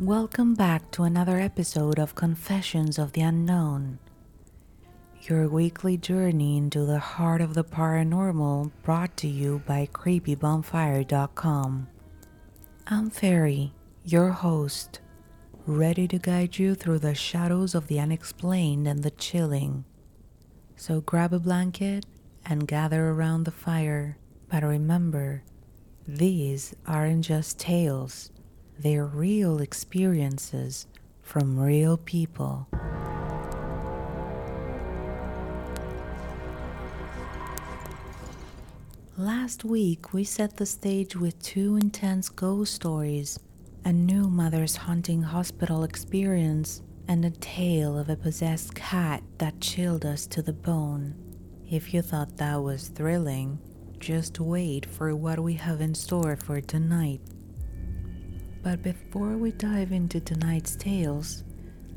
Welcome back to another episode of Confessions of the Unknown, your weekly journey into the heart of the paranormal brought to you by CreepyBonfire.com. I'm Fairy, your host, ready to guide you through the shadows of the unexplained and the chilling. So grab a blanket and gather around the fire, but remember, these aren't just tales, they're real experiences from real people. Last week, we set the stage with two intense ghost stories a new mother's haunting hospital experience and a tale of a possessed cat that chilled us to the bone. If you thought that was thrilling, just wait for what we have in store for tonight. But before we dive into tonight's tales,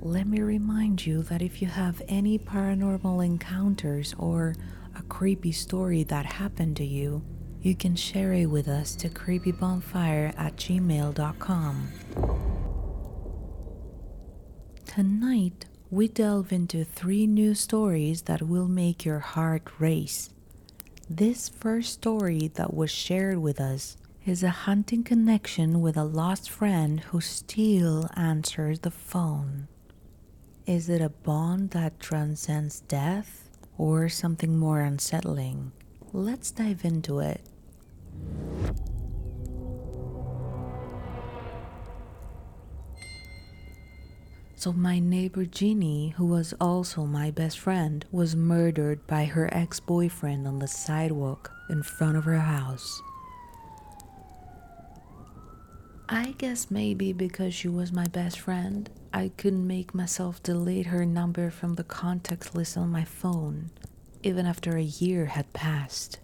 let me remind you that if you have any paranormal encounters or a creepy story that happened to you, you can share it with us to creepybonfire at gmail.com. Tonight, we delve into three new stories that will make your heart race. This first story that was shared with us is a hunting connection with a lost friend who still answers the phone. Is it a bond that transcends death? or something more unsettling? Let's dive into it. So, my neighbor Jeannie, who was also my best friend, was murdered by her ex boyfriend on the sidewalk in front of her house. I guess maybe because she was my best friend, I couldn't make myself delete her number from the contact list on my phone, even after a year had passed.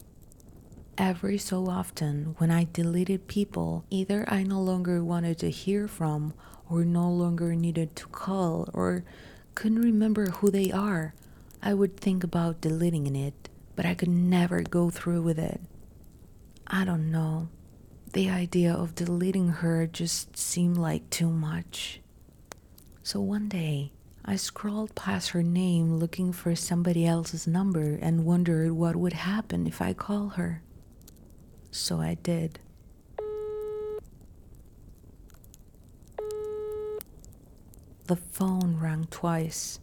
Every so often, when I deleted people, either I no longer wanted to hear from, or no longer needed to call, or couldn't remember who they are, I would think about deleting it, but I could never go through with it. I don't know. The idea of deleting her just seemed like too much. So one day, I scrolled past her name looking for somebody else's number and wondered what would happen if I call her. So I did. The phone rang twice,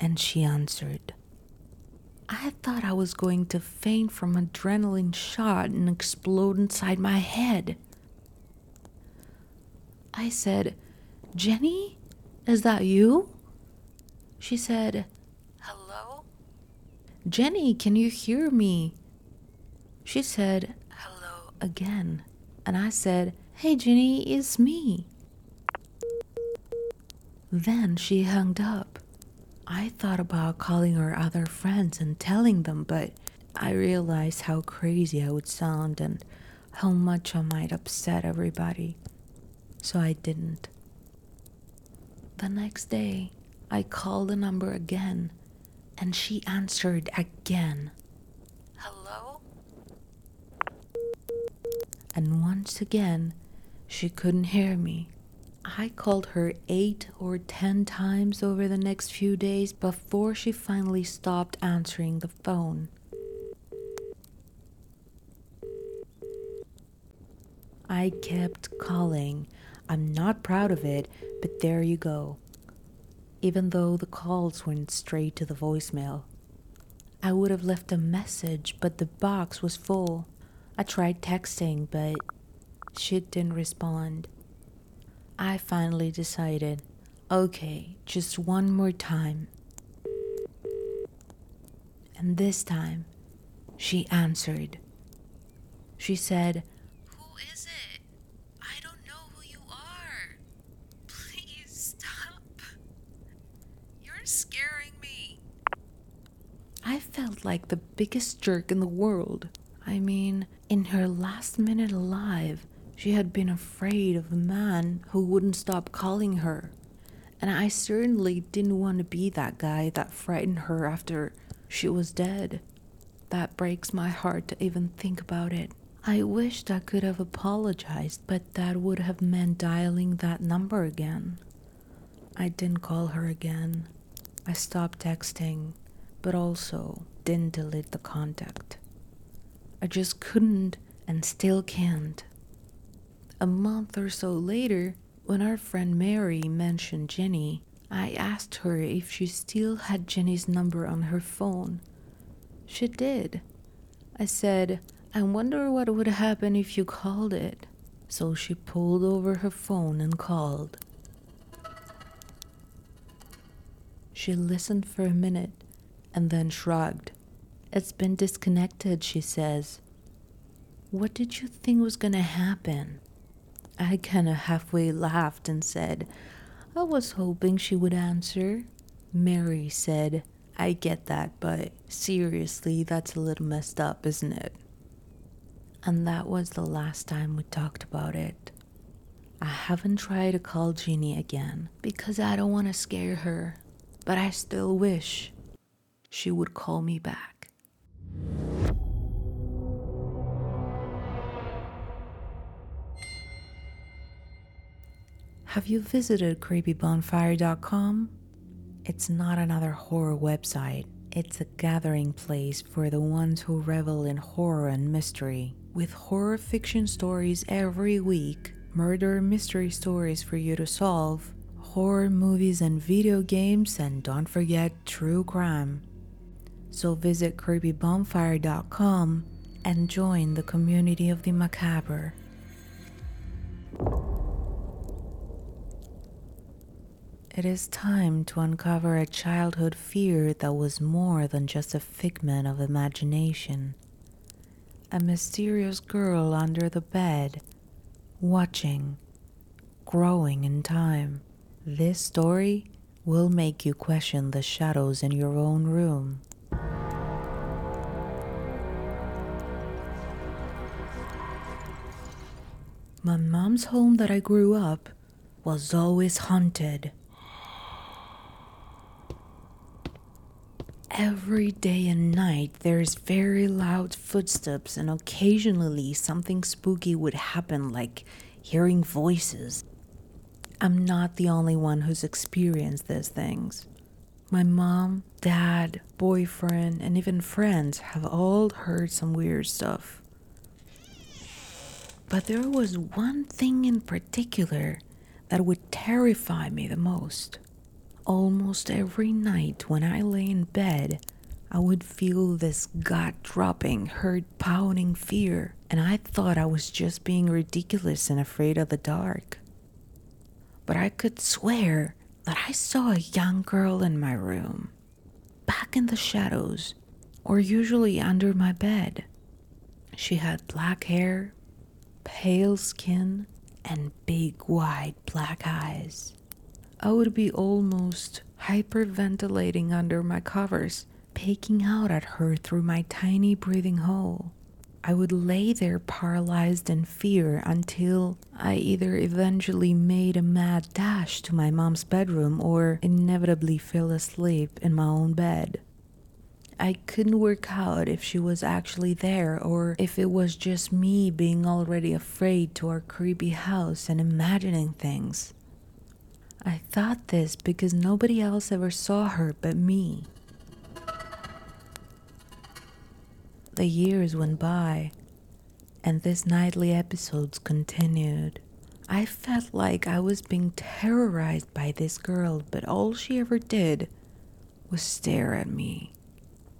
and she answered. I thought I was going to faint from adrenaline shot and explode inside my head. I said, Jenny, is that you? She said, Hello? Jenny, can you hear me? She said, Hello again. And I said, Hey, Jenny, it's me. Then she hung up. I thought about calling her other friends and telling them, but I realized how crazy I would sound and how much I might upset everybody. So I didn't. The next day, I called the number again and she answered again. Hello? And once again, she couldn't hear me. I called her eight or ten times over the next few days before she finally stopped answering the phone. I kept calling. I'm not proud of it, but there you go. Even though the calls went straight to the voicemail, I would have left a message, but the box was full. I tried texting, but she didn't respond. I finally decided okay, just one more time. And this time, she answered. She said, Who is it? I don't know who you are. Please stop. You're scaring me. I felt like the biggest jerk in the world. I mean, in her last minute alive, she had been afraid of a man who wouldn't stop calling her. And I certainly didn't want to be that guy that frightened her after she was dead. That breaks my heart to even think about it. I wished I could have apologized, but that would have meant dialing that number again. I didn't call her again. I stopped texting, but also didn't delete the contact. I just couldn't and still can't. A month or so later, when our friend Mary mentioned Jenny, I asked her if she still had Jenny's number on her phone. She did. I said, I wonder what would happen if you called it. So she pulled over her phone and called. She listened for a minute and then shrugged. It's been disconnected, she says. What did you think was gonna happen? I kinda halfway laughed and said, I was hoping she would answer. Mary said, I get that, but seriously, that's a little messed up, isn't it? And that was the last time we talked about it. I haven't tried to call Jeannie again because I don't want to scare her, but I still wish she would call me back. Have you visited creepybonfire.com? It's not another horror website. It's a gathering place for the ones who revel in horror and mystery. With horror fiction stories every week, murder mystery stories for you to solve, horror movies and video games, and don't forget true crime. So visit creepybonfire.com and join the community of the macabre. It is time to uncover a childhood fear that was more than just a figment of imagination. A mysterious girl under the bed, watching, growing in time. This story will make you question the shadows in your own room. My mom's home that I grew up was always haunted. Every day and night, there's very loud footsteps, and occasionally something spooky would happen, like hearing voices. I'm not the only one who's experienced these things. My mom, dad, boyfriend, and even friends have all heard some weird stuff. But there was one thing in particular that would terrify me the most. Almost every night when I lay in bed, I would feel this gut dropping, heart pounding fear, and I thought I was just being ridiculous and afraid of the dark. But I could swear that I saw a young girl in my room, back in the shadows, or usually under my bed. She had black hair, pale skin, and big, wide black eyes. I would be almost hyperventilating under my covers, peeking out at her through my tiny breathing hole. I would lay there paralyzed in fear until I either eventually made a mad dash to my mom's bedroom or inevitably fell asleep in my own bed. I couldn't work out if she was actually there or if it was just me being already afraid to our creepy house and imagining things. I thought this because nobody else ever saw her but me. The years went by, and these nightly episodes continued. I felt like I was being terrorized by this girl, but all she ever did was stare at me.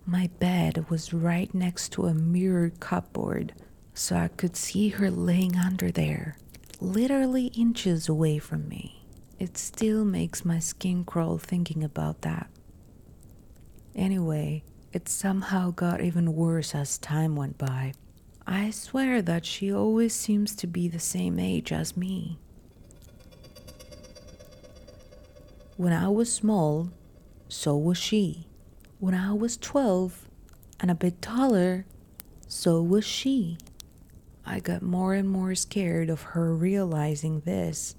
My bed was right next to a mirrored cupboard, so I could see her laying under there, literally inches away from me. It still makes my skin crawl thinking about that. Anyway, it somehow got even worse as time went by. I swear that she always seems to be the same age as me. When I was small, so was she. When I was 12 and a bit taller, so was she. I got more and more scared of her realizing this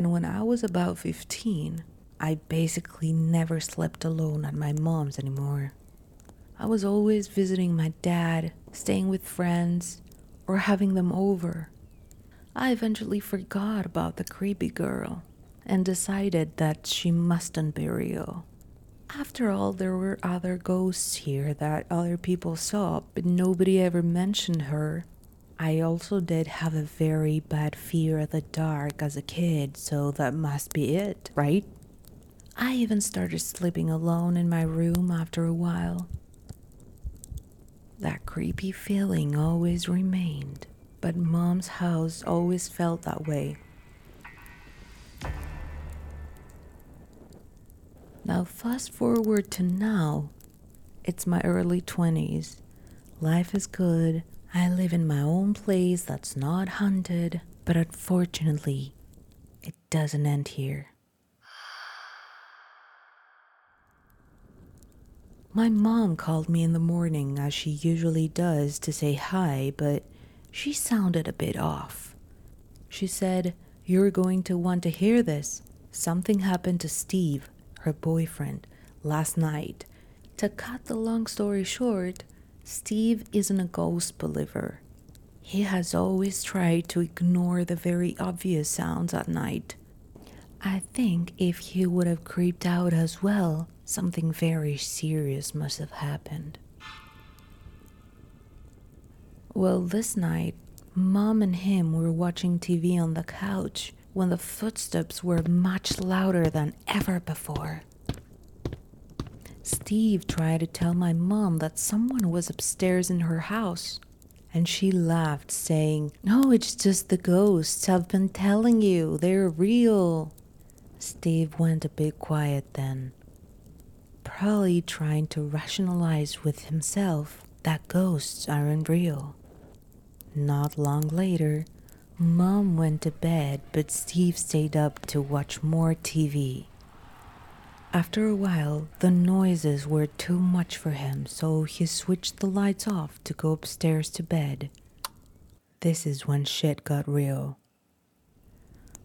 and when I was about 15, I basically never slept alone at my mom's anymore. I was always visiting my dad, staying with friends, or having them over. I eventually forgot about the creepy girl and decided that she mustn't be real. After all, there were other ghosts here that other people saw, but nobody ever mentioned her. I also did have a very bad fear of the dark as a kid, so that must be it, right? I even started sleeping alone in my room after a while. That creepy feeling always remained, but mom's house always felt that way. Now, fast forward to now. It's my early 20s. Life is good. I live in my own place that's not haunted, but unfortunately, it doesn't end here. My mom called me in the morning as she usually does to say hi, but she sounded a bit off. She said, You're going to want to hear this. Something happened to Steve, her boyfriend, last night. To cut the long story short, Steve isn't a ghost believer. He has always tried to ignore the very obvious sounds at night. I think if he would have creeped out as well, something very serious must have happened. Well, this night, Mom and him were watching TV on the couch when the footsteps were much louder than ever before. Steve tried to tell my mom that someone was upstairs in her house, and she laughed, saying, No, it's just the ghosts. I've been telling you, they're real. Steve went a bit quiet then, probably trying to rationalize with himself that ghosts aren't real. Not long later, Mom went to bed, but Steve stayed up to watch more TV. After a while, the noises were too much for him, so he switched the lights off to go upstairs to bed. This is when shit got real.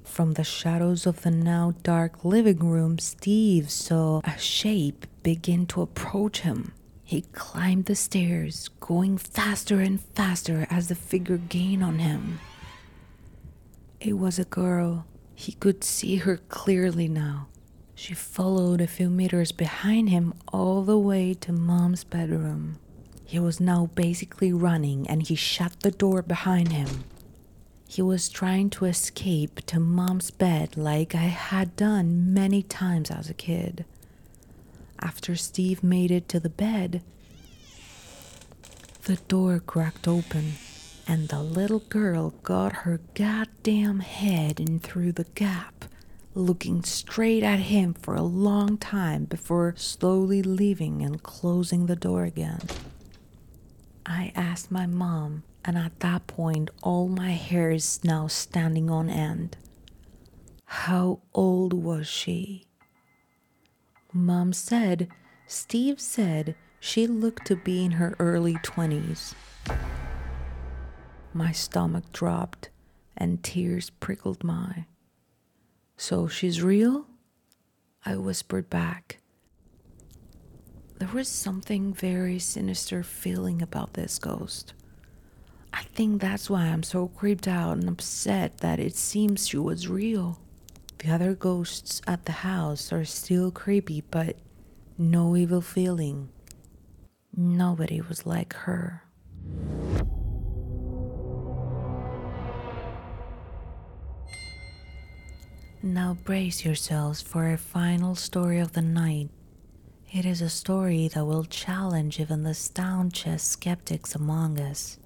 From the shadows of the now dark living room, Steve saw a shape begin to approach him. He climbed the stairs, going faster and faster as the figure gained on him. It was a girl. He could see her clearly now. She followed a few meters behind him all the way to Mom's bedroom. He was now basically running and he shut the door behind him. He was trying to escape to Mom's bed like I had done many times as a kid. After Steve made it to the bed, the door cracked open and the little girl got her goddamn head in through the gap, looking straight at him for a long time before slowly leaving and closing the door again. I asked my mom, and at that point, all my hair is now standing on end. How old was she? Mom said, Steve said she looked to be in her early 20s. My stomach dropped and tears prickled my. So she's real? I whispered back. There was something very sinister feeling about this ghost. I think that's why I'm so creeped out and upset that it seems she was real. The other ghosts at the house are still creepy, but no evil feeling. Nobody was like her. Now brace yourselves for a final story of the night. It is a story that will challenge even the staunchest skeptics among us.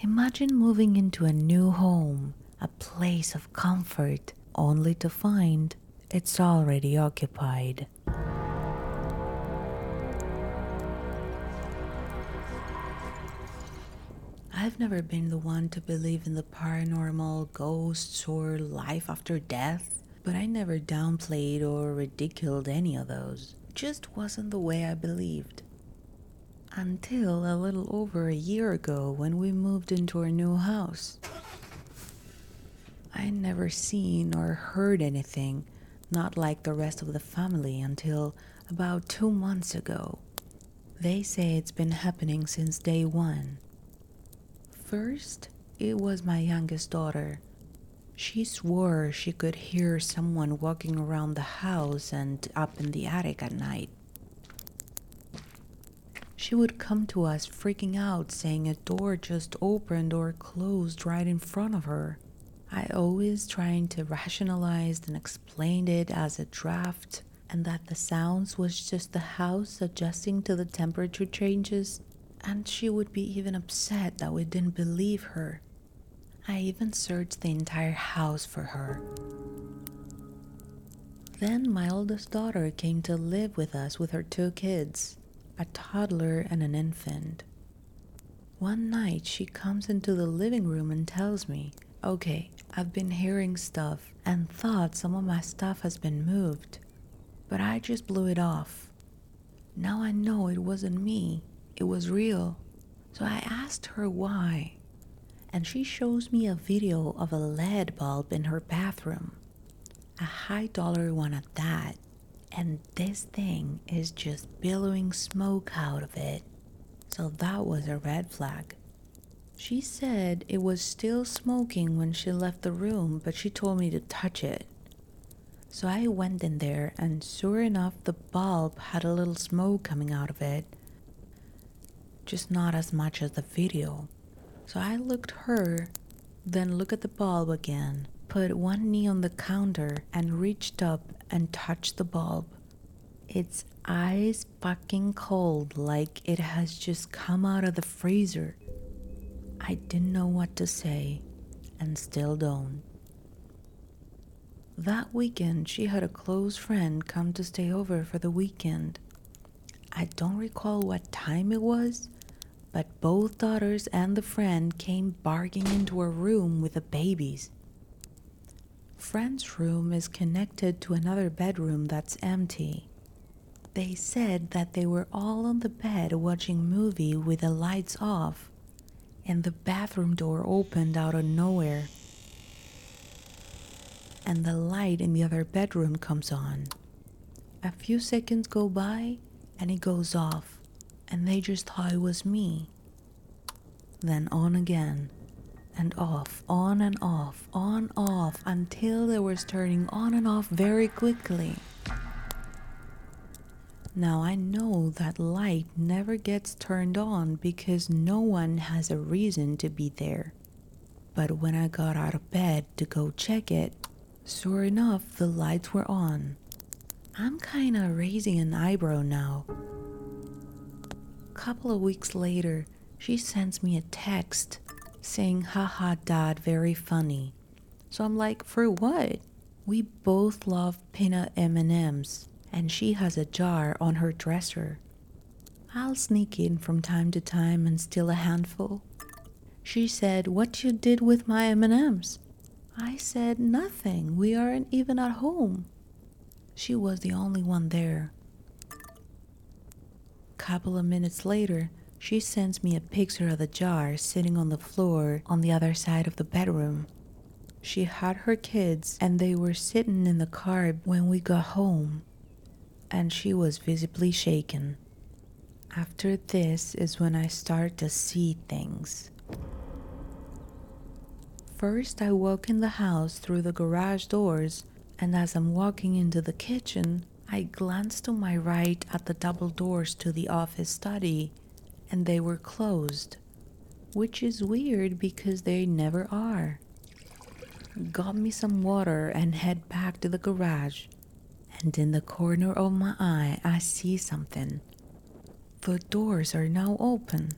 Imagine moving into a new home, a place of comfort, only to find it's already occupied. I've never been the one to believe in the paranormal, ghosts, or life after death, but I never downplayed or ridiculed any of those. Just wasn't the way I believed. Until a little over a year ago when we moved into our new house. I never seen or heard anything, not like the rest of the family, until about two months ago. They say it's been happening since day one. First, It was my youngest daughter. She swore she could hear someone walking around the house and up in the attic at night. She would come to us freaking out, saying a door just opened or closed right in front of her. I always trying to rationalize and explained it as a draft and that the sounds was just the house adjusting to the temperature changes and she would be even upset that we didn't believe her. I even searched the entire house for her. Then my oldest daughter came to live with us with her two kids, a toddler and an infant. One night she comes into the living room and tells me, Okay, I've been hearing stuff and thought some of my stuff has been moved, but I just blew it off. Now I know it wasn't me, it was real. So I asked her why, and she shows me a video of a LED bulb in her bathroom, a high dollar one at that, and this thing is just billowing smoke out of it. So that was a red flag. She said it was still smoking when she left the room, but she told me to touch it. So I went in there, and sure enough, the bulb had a little smoke coming out of it, just not as much as the video. So I looked her, then looked at the bulb again, put one knee on the counter, and reached up and touched the bulb. It's ice fucking cold, like it has just come out of the freezer. I didn't know what to say and still don't. That weekend, she had a close friend come to stay over for the weekend. I don't recall what time it was, but both daughters and the friend came barging into a room with the babies. Friend's room is connected to another bedroom that's empty. They said that they were all on the bed watching movie with the lights off and the bathroom door opened out of nowhere. And the light in the other bedroom comes on. A few seconds go by and it goes off, and they just thought it was me. Then on again, and off, on and off, on, off, until they was turning on and off very quickly. Now I know that light never gets turned on because no one has a reason to be there. But when I got out of bed to go check it, sure enough, the lights were on. I'm kinda raising an eyebrow now. A couple of weeks later, she sends me a text saying, haha, dad, very funny. So I'm like, for what? We both love peanut M&Ms and she has a jar on her dresser. I'll sneak in from time to time and steal a handful. She said, "What you did with my M&Ms?" I said, "Nothing. We aren't even at home." She was the only one there. Couple of minutes later, she sends me a picture of the jar sitting on the floor on the other side of the bedroom. She had her kids and they were sitting in the car when we got home and she was visibly shaken. After this is when I start to see things. First, I walk in the house through the garage doors, and as I'm walking into the kitchen, I glance to my right at the double doors to the office study, and they were closed, which is weird because they never are. Got me some water and head back to the garage and in the corner of my eye, I see something. The doors are now open.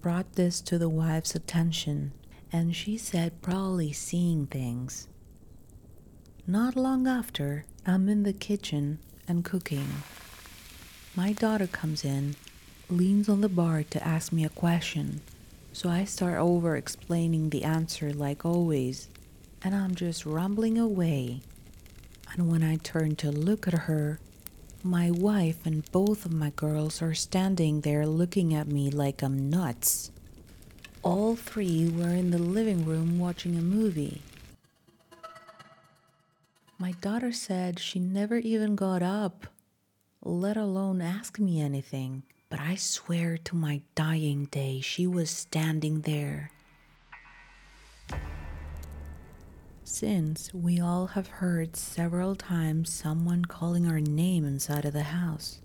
Brought this to the wife's attention, and she said, probably seeing things. Not long after, I'm in the kitchen and cooking. My daughter comes in, leans on the bar to ask me a question, so I start over explaining the answer like always, and I'm just rumbling away and when I turn to look at her, my wife and both of my girls are standing there looking at me like I'm nuts. All three were in the living room watching a movie. My daughter said she never even got up, let alone ask me anything, but I swear to my dying day she was standing there. Since we all have heard several times someone calling our name inside of the house,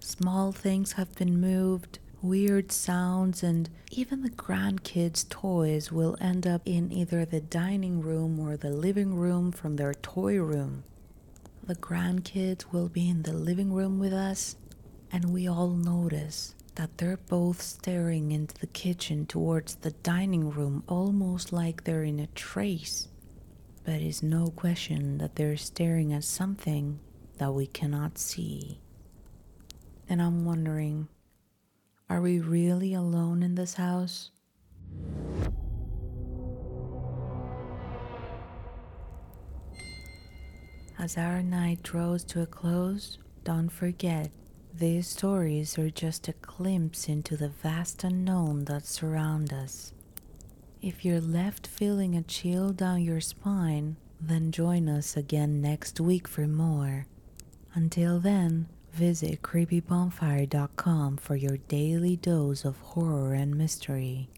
small things have been moved, weird sounds, and even the grandkids' toys will end up in either the dining room or the living room from their toy room. The grandkids will be in the living room with us, and we all notice that they're both staring into the kitchen towards the dining room almost like they're in a trace. But it's no question that they're staring at something that we cannot see. And I'm wondering are we really alone in this house? As our night draws to a close, don't forget these stories are just a glimpse into the vast unknown that surrounds us. If you're left feeling a chill down your spine, then join us again next week for more. Until then, visit creepybonfire.com for your daily dose of horror and mystery.